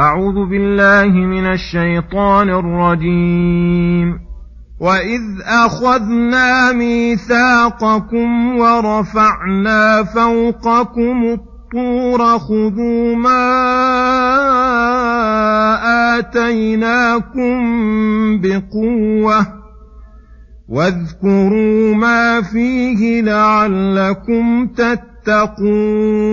أعوذ بالله من الشيطان الرجيم. وإذ أخذنا ميثاقكم ورفعنا فوقكم الطور خذوا ما آتيناكم بقوة واذكروا ما فيه لعلكم تتقون.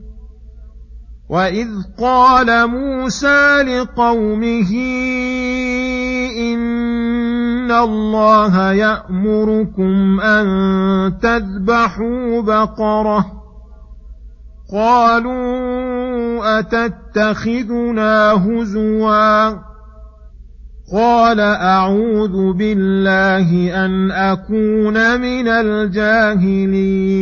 واذ قال موسى لقومه ان الله يامركم ان تذبحوا بقره قالوا اتتخذنا هزوا قال اعوذ بالله ان اكون من الجاهلين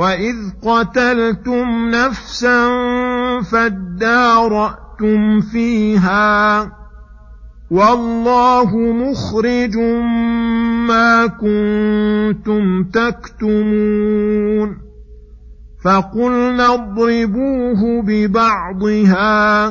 واذ قتلتم نفسا فاداراتم فيها والله مخرج ما كنتم تكتمون فقلنا اضربوه ببعضها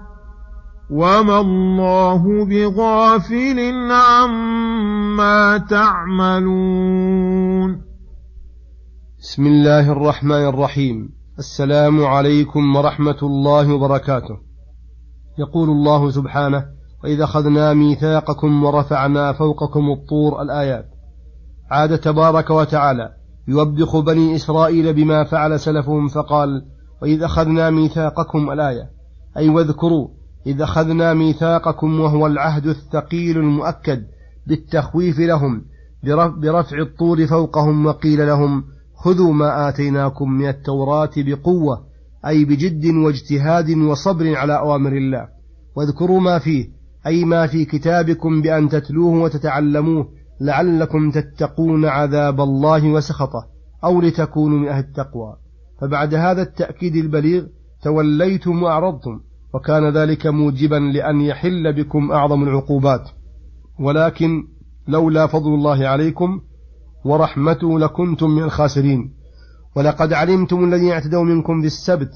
وما الله بغافل عما تعملون بسم الله الرحمن الرحيم. السلام عليكم ورحمة الله وبركاته. يقول الله سبحانه وإذا أخذنا ميثاقكم ورفعنا فوقكم الطور الآيات. عاد تبارك وتعالى يوبخ بني إسرائيل بما فعل سلفهم فقال وإذ أخذنا ميثاقكم الآية. أي واذكروا إذ أخذنا ميثاقكم وهو العهد الثقيل المؤكد بالتخويف لهم برفع الطور فوقهم وقيل لهم خذوا ما آتيناكم من التوراة بقوة أي بجد واجتهاد وصبر على أوامر الله. واذكروا ما فيه أي ما في كتابكم بأن تتلوه وتتعلموه لعلكم تتقون عذاب الله وسخطه أو لتكونوا من أهل التقوى. فبعد هذا التأكيد البليغ توليتم وأعرضتم. وكان ذلك موجبا لأن يحل بكم أعظم العقوبات. ولكن لولا فضل الله عليكم ورحمته لكنتم من الخاسرين. ولقد علمتم الذين اعتدوا منكم في السبت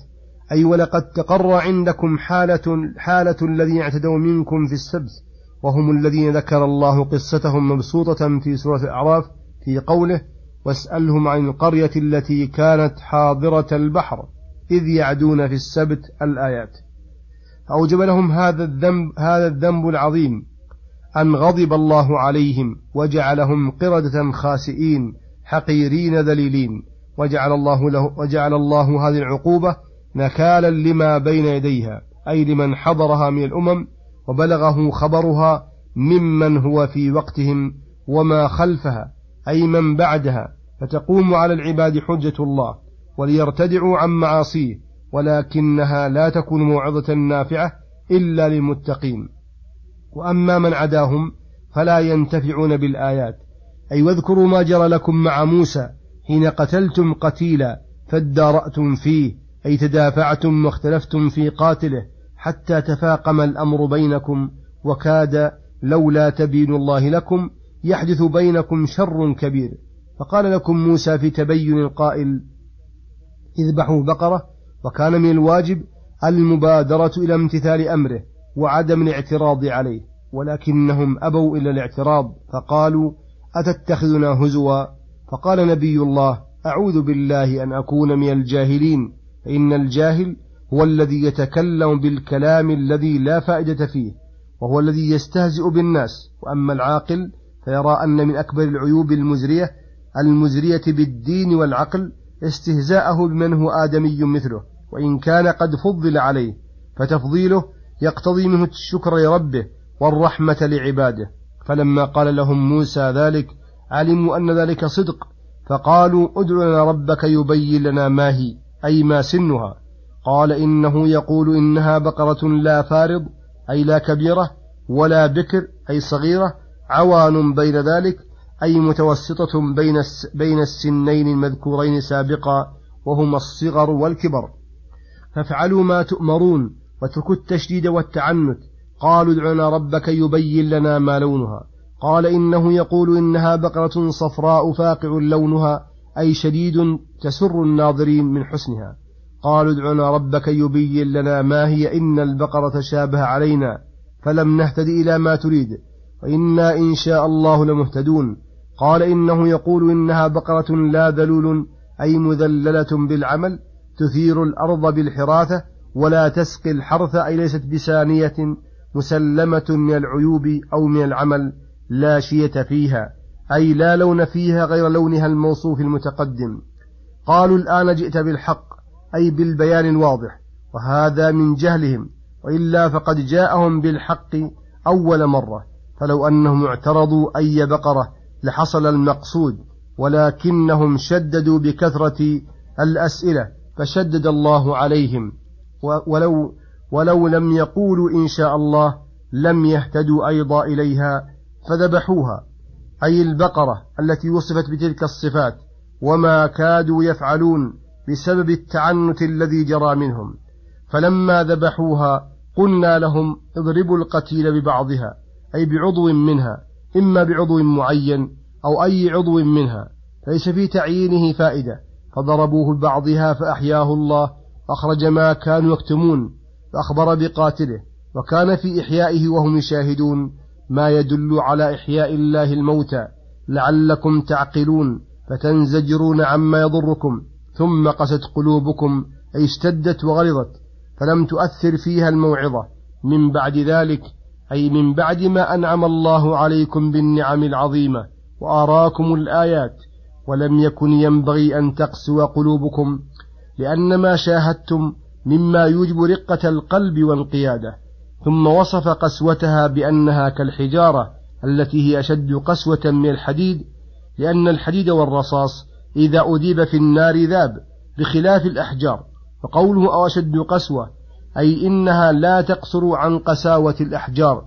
أي ولقد تقر عندكم حالة حالة الذين اعتدوا منكم في السبت وهم الذين ذكر الله قصتهم مبسوطة في سورة الأعراف في قوله واسألهم عن القرية التي كانت حاضرة البحر إذ يعدون في السبت الآيات. فأوجب لهم هذا الذنب هذا الذنب العظيم أن غضب الله عليهم وجعلهم قردة خاسئين حقيرين ذليلين. وجعل الله له وجعل الله هذه العقوبة نكالا لما بين يديها أي لمن حضرها من الأمم وبلغه خبرها ممن هو في وقتهم وما خلفها أي من بعدها. فتقوم على العباد حجة الله وليرتدعوا عن معاصيه. ولكنها لا تكون موعظة نافعة إلا للمتقين. وأما من عداهم فلا ينتفعون بالآيات. أي واذكروا ما جرى لكم مع موسى حين قتلتم قتيلا فادارأتم فيه أي تدافعتم واختلفتم في قاتله حتى تفاقم الأمر بينكم وكاد لولا تبين الله لكم يحدث بينكم شر كبير. فقال لكم موسى في تبين القائل اذبحوا بقرة وكان من الواجب المبادرة إلى امتثال أمره وعدم الاعتراض عليه ولكنهم أبوا إلى الاعتراض فقالوا أتتخذنا هزوا؟ فقال نبي الله أعوذ بالله أن أكون من الجاهلين فإن الجاهل هو الذي يتكلم بالكلام الذي لا فائدة فيه وهو الذي يستهزئ بالناس وأما العاقل فيرى أن من أكبر العيوب المزرية المزرية بالدين والعقل استهزاءه بمن هو آدمي مثله. وإن كان قد فضل عليه فتفضيله يقتضي منه الشكر لربه والرحمة لعباده. فلما قال لهم موسى ذلك علموا أن ذلك صدق فقالوا ادع لنا ربك يبين لنا ما هي أي ما سنها. قال إنه يقول إنها بقرة لا فارض أي لا كبيرة ولا بكر أي صغيرة عوان بين ذلك أي متوسطة بين السنين المذكورين سابقا وهما الصغر والكبر. فافعلوا ما تؤمرون واتركوا التشديد والتعنت. قالوا ادع لنا ربك يبين لنا ما لونها. قال إنه يقول إنها بقرة صفراء فاقع لونها أي شديد تسر الناظرين من حسنها. قالوا ادع لنا ربك يبين لنا ما هي إن البقرة شابه علينا فلم نهتد إلى ما تريد. وإنا إن شاء الله لمهتدون. قال إنه يقول إنها بقرة لا ذلول أي مذللة بالعمل تثير الأرض بالحراثة ولا تسقي الحرث أي ليست بسانية مسلمة من العيوب أو من العمل لا شية فيها أي لا لون فيها غير لونها الموصوف المتقدم. قالوا الآن جئت بالحق أي بالبيان الواضح وهذا من جهلهم وإلا فقد جاءهم بالحق أول مرة فلو أنهم اعترضوا أي بقرة لحصل المقصود ولكنهم شددوا بكثرة الأسئلة. فشدد الله عليهم. ولو ولو لم يقولوا إن شاء الله لم يهتدوا أيضا إليها فذبحوها. أي البقرة التي وصفت بتلك الصفات. وما كادوا يفعلون بسبب التعنت الذي جرى منهم. فلما ذبحوها قلنا لهم اضربوا القتيل ببعضها أي بعضو منها إما بعضو معين أو أي عضو منها ليس في تعيينه فائدة. فضربوه ببعضها فأحياه الله أخرج ما كانوا يكتمون فأخبر بقاتله وكان في إحيائه وهم يشاهدون ما يدل على إحياء الله الموتى لعلكم تعقلون فتنزجرون عما يضركم ثم قست قلوبكم أي اشتدت وغلظت فلم تؤثر فيها الموعظة من بعد ذلك أي من بعد ما أنعم الله عليكم بالنعم العظيمة وأراكم الآيات. ولم يكن ينبغي أن تقسو قلوبكم لأن ما شاهدتم مما يوجب رقة القلب وانقياده ثم وصف قسوتها بأنها كالحجارة التي هي أشد قسوة من الحديد لأن الحديد والرصاص إذا أذيب في النار ذاب بخلاف الأحجار فقوله أو أشد قسوة أي إنها لا تقصر عن قساوة الأحجار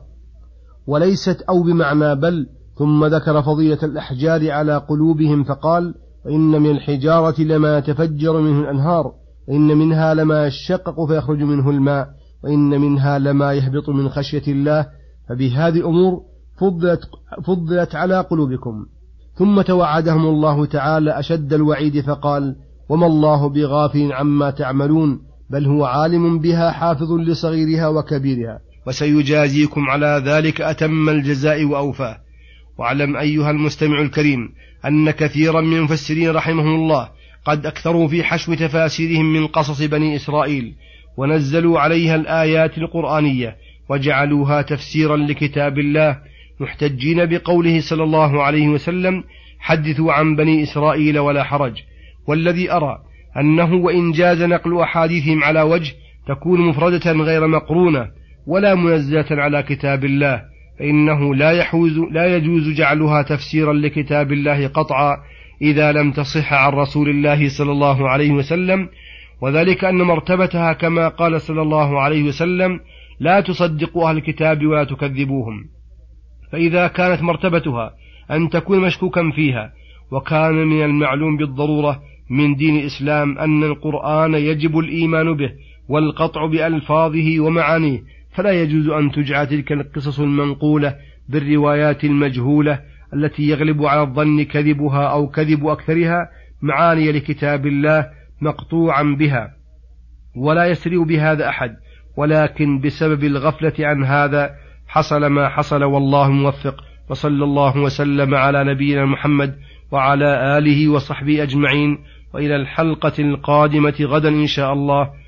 وليست أو بمعنى بل ثم ذكر فضيلة الأحجار على قلوبهم فقال وإن من الحجارة لما يتفجر منه الأنهار وإن منها لما يشقق فيخرج منه الماء وإن منها لما يهبط من خشية الله فبهذه الأمور فضلت, فضلت على قلوبكم. ثم توعدهم الله تعالى أشد الوعيد فقال وما الله بغافل عما تعملون بل هو عالم بها حافظ لصغيرها وكبيرها. وسيجازيكم على ذلك أتم الجزاء وأوفاه واعلم أيها المستمع الكريم أن كثيرا من المفسرين رحمهم الله قد أكثروا في حشو تفاسيرهم من قصص بني إسرائيل ونزلوا عليها الآيات القرآنية وجعلوها تفسيرا لكتاب الله محتجين بقوله صلى الله عليه وسلم حدثوا عن بني إسرائيل ولا حرج والذي أرى أنه وإن جاز نقل أحاديثهم على وجه تكون مفردة غير مقرونة ولا منزلة على كتاب الله فإنه لا يحوز لا يجوز جعلها تفسيرا لكتاب الله قطعا إذا لم تصح عن رسول الله صلى الله عليه وسلم وذلك أن مرتبتها كما قال صلى الله عليه وسلم لا تصدقوا أهل الكتاب ولا تكذبوهم. فإذا كانت مرتبتها أن تكون مشكوكا فيها وكان من المعلوم بالضرورة من دين الإسلام أن القرآن يجب الإيمان به والقطع بألفاظه ومعانيه فلا يجوز أن تجعل تلك القصص المنقولة بالروايات المجهولة التي يغلب على الظن كذبها أو كذب أكثرها معاني لكتاب الله مقطوعا بها ولا يسري بهذا أحد ولكن بسبب الغفلة عن هذا حصل ما حصل والله موفق وصلى الله وسلم على نبينا محمد وعلى آله وصحبه أجمعين وإلى الحلقة القادمة غدا إن شاء الله.